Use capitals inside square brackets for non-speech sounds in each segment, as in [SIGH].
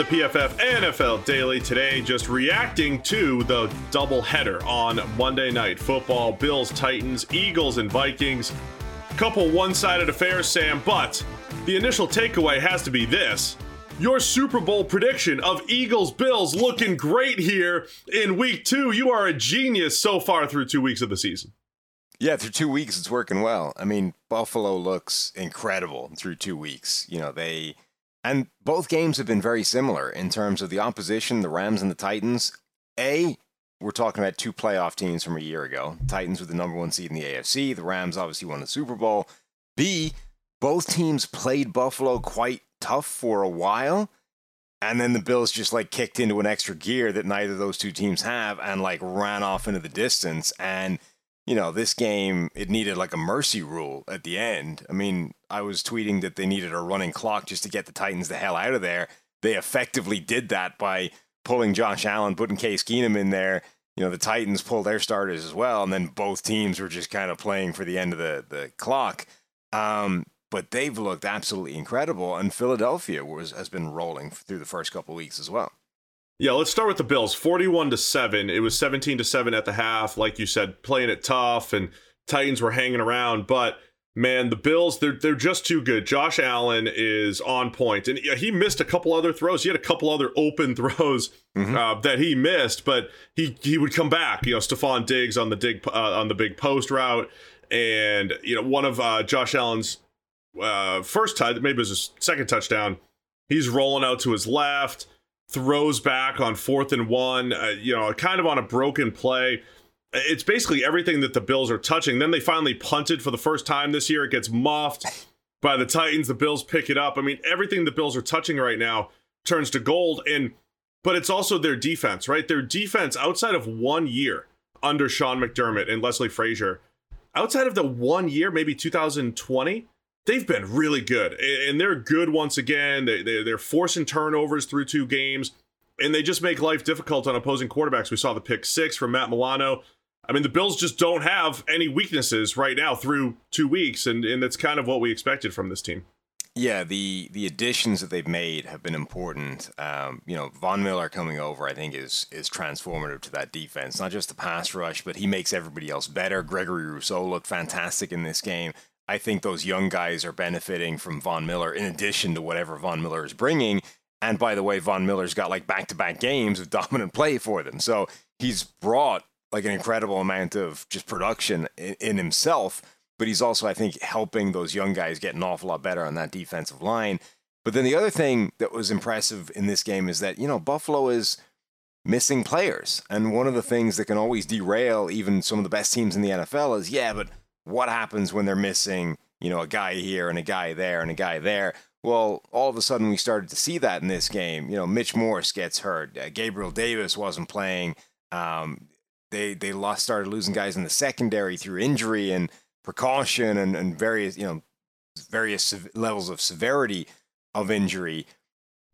The PFF NFL Daily. Today, just reacting to the doubleheader on Monday Night Football Bills, Titans, Eagles, and Vikings. Couple one sided affairs, Sam, but the initial takeaway has to be this. Your Super Bowl prediction of Eagles Bills looking great here in week two. You are a genius so far through two weeks of the season. Yeah, through two weeks, it's working well. I mean, Buffalo looks incredible through two weeks. You know, they. And both games have been very similar in terms of the opposition, the Rams and the Titans. A, we're talking about two playoff teams from a year ago. Titans with the number one seed in the AFC. The Rams obviously won the Super Bowl. B, both teams played Buffalo quite tough for a while. And then the Bills just like kicked into an extra gear that neither of those two teams have and like ran off into the distance. And you know, this game, it needed like a mercy rule at the end. I mean, I was tweeting that they needed a running clock just to get the Titans the hell out of there. They effectively did that by pulling Josh Allen, putting Case Keenum in there. You know, the Titans pulled their starters as well, and then both teams were just kind of playing for the end of the, the clock. Um, but they've looked absolutely incredible, and Philadelphia was has been rolling through the first couple weeks as well. Yeah, let's start with the Bills. 41 to 7. It was 17 to 7 at the half, like you said, playing it tough and Titans were hanging around, but man, the Bills, they're they're just too good. Josh Allen is on point, and he missed a couple other throws. He had a couple other open [LAUGHS] throws mm-hmm. uh, that he missed, but he he would come back. You know, Stefon Diggs on the dig uh, on the big post route, and you know one of uh, Josh Allen's uh, first touch, maybe it was his second touchdown. He's rolling out to his left throws back on fourth and one, uh, you know, kind of on a broken play. It's basically everything that the Bills are touching. Then they finally punted for the first time this year. It gets muffed by the Titans. The Bills pick it up. I mean, everything the Bills are touching right now turns to gold. And but it's also their defense, right? Their defense outside of one year under Sean McDermott and Leslie Frazier, outside of the one year, maybe 2020, they've been really good, and they're good once again. They, they they're forcing turnovers through two games, and they just make life difficult on opposing quarterbacks. We saw the pick six from Matt Milano. I mean, the Bills just don't have any weaknesses right now through two weeks, and and that's kind of what we expected from this team. Yeah, the the additions that they've made have been important. Um, you know, Von Miller coming over, I think, is is transformative to that defense. Not just the pass rush, but he makes everybody else better. Gregory Rousseau looked fantastic in this game. I think those young guys are benefiting from Von Miller in addition to whatever Von Miller is bringing. And by the way, Von Miller's got like back to back games of [LAUGHS] dominant play for them. So he's brought like an incredible amount of just production in, in himself. But he's also, I think, helping those young guys get an awful lot better on that defensive line. But then the other thing that was impressive in this game is that, you know, Buffalo is missing players. And one of the things that can always derail even some of the best teams in the NFL is, yeah, but what happens when they're missing, you know, a guy here and a guy there and a guy there. Well, all of a sudden we started to see that in this game. You know, Mitch Morse gets hurt. Uh, Gabriel Davis wasn't playing. Um, they they lost, started losing guys in the secondary through injury and precaution and, and various you know various levels of severity of injury,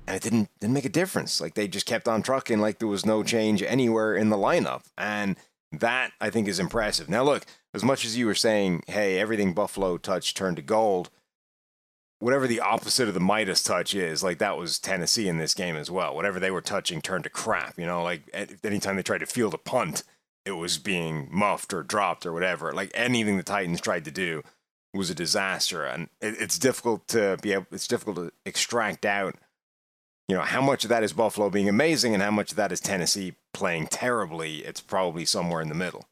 and it didn't didn't make a difference. Like they just kept on trucking, like there was no change anywhere in the lineup, and that I think is impressive. Now look, as much as you were saying, hey, everything Buffalo touch turned to gold, whatever the opposite of the Midas touch is, like that was Tennessee in this game as well. Whatever they were touching turned to crap. You know, like anytime they tried to field a punt, it was being muffed or dropped or whatever. Like anything the Titans tried to do was a disaster, and it's difficult to be able. It's difficult to extract out. You know how much of that is Buffalo being amazing, and how much of that is Tennessee playing terribly. It's probably somewhere in the middle.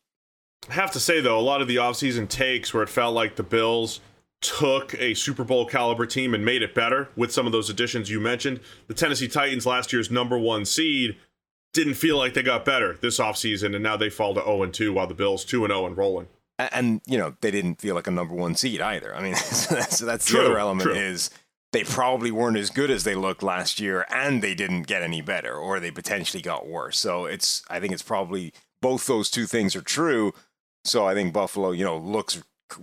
I have to say though, a lot of the offseason takes where it felt like the Bills took a Super Bowl caliber team and made it better with some of those additions you mentioned. The Tennessee Titans last year's number one seed didn't feel like they got better this offseason, and now they fall to 0 2 while the Bills 2 0 and rolling. And, you know, they didn't feel like a number one seed either. I mean, [LAUGHS] so that's, that's True, the other element true. is they probably weren't as good as they looked last year and they didn't get any better or they potentially got worse. So it's, I think it's probably both those two things are true. So I think Buffalo, you know, looks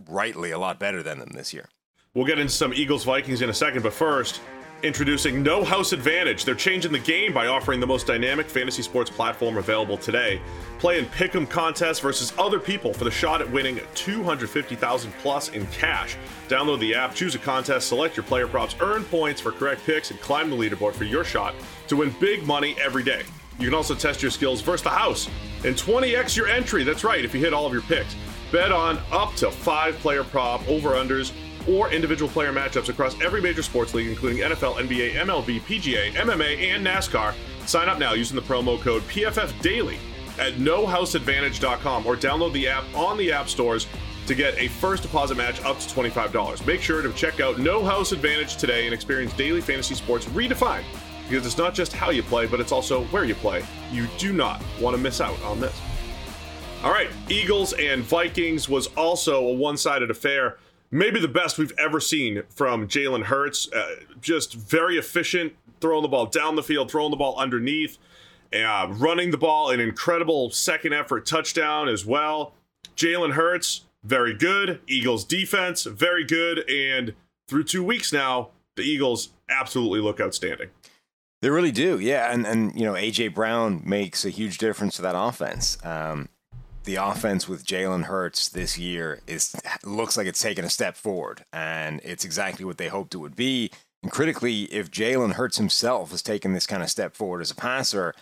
rightly a lot better than them this year. We'll get into some Eagles Vikings in a second, but first, introducing No House Advantage. They're changing the game by offering the most dynamic fantasy sports platform available today. Play in pick'em contests versus other people for the shot at winning 250,000 plus in cash. Download the app, choose a contest, select your player props, earn points for correct picks, and climb the leaderboard for your shot to win big money every day. You can also test your skills versus the house and 20x your entry. That's right, if you hit all of your picks. Bet on up to five player prop, over unders, or individual player matchups across every major sports league, including NFL, NBA, MLB, PGA, MMA, and NASCAR. Sign up now using the promo code PFF Daily at nohouseadvantage.com or download the app on the app stores to get a first deposit match up to $25. Make sure to check out No House Advantage today and experience daily fantasy sports redefined because it's not just how you play, but it's also where you play. You do not want to miss out on this. All right, Eagles and Vikings was also a one sided affair. Maybe the best we've ever seen from Jalen Hurts. Uh, just very efficient, throwing the ball down the field, throwing the ball underneath, uh, running the ball, an incredible second effort touchdown as well. Jalen Hurts, very good. Eagles defense, very good. And through two weeks now, the Eagles absolutely look outstanding. They really do, yeah. And and you know, AJ Brown makes a huge difference to that offense. Um, the offense with Jalen Hurts this year is looks like it's taken a step forward, and it's exactly what they hoped it would be. And critically, if Jalen Hurts himself has taken this kind of step forward as a passer,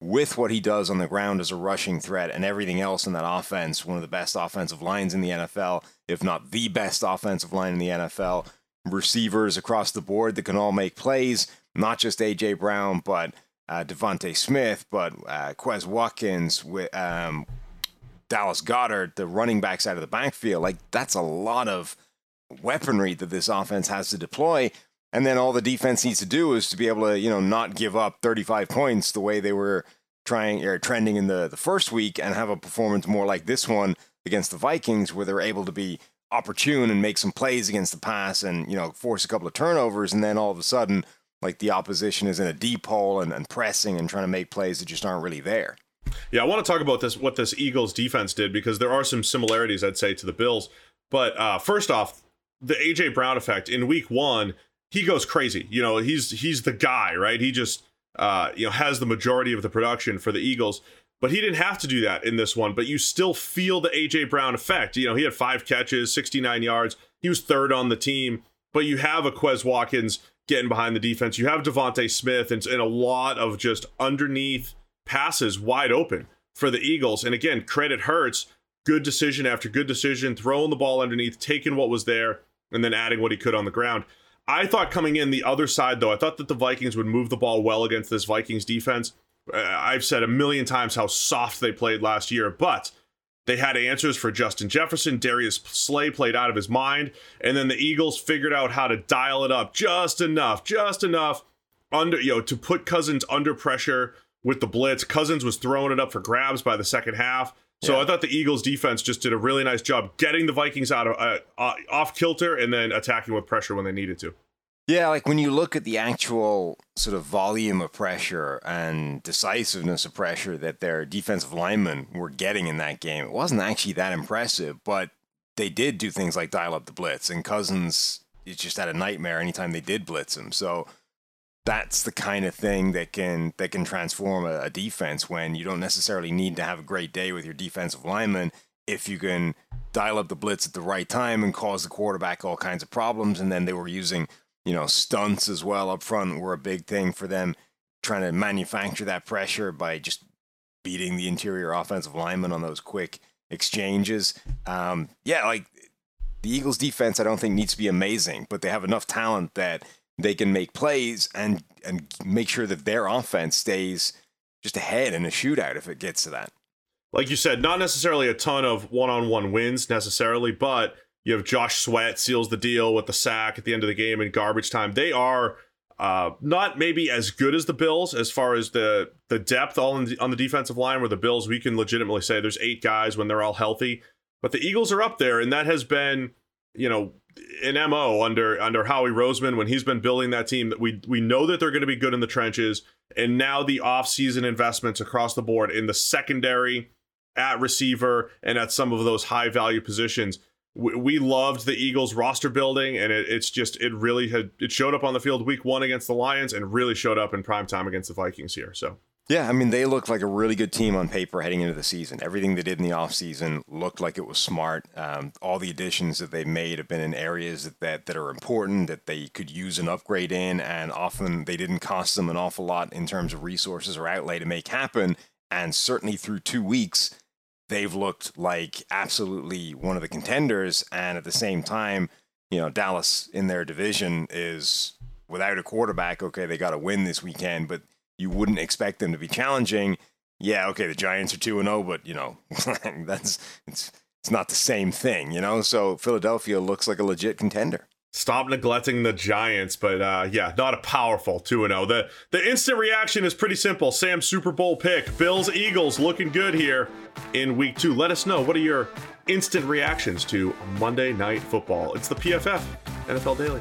with what he does on the ground as a rushing threat and everything else in that offense, one of the best offensive lines in the NFL, if not the best offensive line in the NFL, receivers across the board that can all make plays not just AJ Brown, but uh, DeVonta Smith, but uh, Quez Watkins, with um, Dallas Goedert, the running backs out of the backfield. Like that's a lot of weaponry that this offense has to deploy. And then all the defense needs to do is to be able to, you know, not give up 35 points the way they were trying or trending in the, the first week and have a performance more like this one against the Vikings, where they're able to be opportune and make some plays against the pass and, you know, force a couple of turnovers. And then all of a sudden, like the opposition is in a deep hole and, and pressing and trying to make plays that just aren't really there. Yeah, I want to talk about this what this Eagles defense did because there are some similarities I'd say to the Bills. But uh, first off, the AJ Brown effect in Week One, he goes crazy. You know, he's he's the guy, right? He just uh, you know has the majority of the production for the Eagles. But he didn't have to do that in this one. But you still feel the AJ Brown effect. You know, he had five catches, 69 yards. He was third on the team. But you have a Quez Watkins getting behind the defense. You have DeVonta Smith and, and a lot of just underneath passes wide open for the Eagles. And again, credit Hurts. Good decision after good decision, throwing the ball underneath, taking what was there, and then adding what he could on the ground. I thought coming in the other side, though, I thought that the Vikings would move the ball well against this Vikings defense. Uh, I've said a million times how soft they played last year, but they had answers for Justin Jefferson. Darius Slay played out of his mind. And then the Eagles figured out how to dial it up just enough, just enough under, you know, to put Cousins under pressure with the blitz. Cousins was throwing it up for grabs by the second half. So Yeah. I thought the Eagles defense just did a really nice job getting the Vikings out of uh, uh, off kilter and then attacking with pressure when they needed to. Yeah, like when you look at the actual sort of volume of pressure and decisiveness of pressure that their defensive linemen were getting in that game, it wasn't actually that impressive, but they did do things like dial up the blitz, and Cousins is just had a nightmare anytime they did blitz him. So that's the kind of thing that can that can transform a, a defense when you don't necessarily need to have a great day with your defensive lineman if you can dial up the blitz at the right time and cause the quarterback all kinds of problems. And then they were using, you know, stunts as well up front were a big thing for them, trying to manufacture that pressure by just beating the interior offensive lineman on those quick exchanges. Um, yeah, like the Eagles defense, I don't think needs to be amazing, but they have enough talent that they can make plays and and make sure that their offense stays just ahead in a shootout if it gets to that. like you said, not necessarily a ton of one-on-one wins necessarily, but you have Josh Sweat seals the deal with the sack at the end of the game in garbage time. They are Uh, not maybe as good as the Bills as far as the the depth all the, on the defensive line. Where the Bills, we can legitimately say there's eight guys when they're all healthy, but the Eagles are up there, and that has been, you know, an mo under under Howie Roseman when he's been building that team. That we we know that they're going to be good in the trenches, and now the offseason investments across the board in the secondary, at receiver, and at some of those high value positions we we loved the Eagles roster building, and it, it's just it really had it showed up on the field week one against the Lions, and really showed up in prime time against the Vikings here. So yeah, I mean they look like a really good team on paper heading into the season. Everything they did in the offseason looked like it was smart. Um, all the additions that they've made have been in areas that, that that are important that they could use an upgrade in, and often they didn't cost them an awful lot in terms of resources or outlay to make happen. And certainly through two weeks they've looked like absolutely one of the contenders. And at the same time, you know, Dallas in their division is without a quarterback. Okay, they got to win this weekend, but you wouldn't expect them to be challenging. Yeah, okay, the Giants are 2 and 0, but, you know, [LAUGHS] that's it's it's not the same thing, you know? So Philadelphia looks like a legit contender. Stop neglecting the Giants, but uh, yeah, not a powerful 2 0. The the instant reaction is pretty simple. Sam Super Bowl pick. Bills Eagles looking good here in week two. Let us know what are your instant reactions to Monday Night Football. It's the PFF NFL Daily.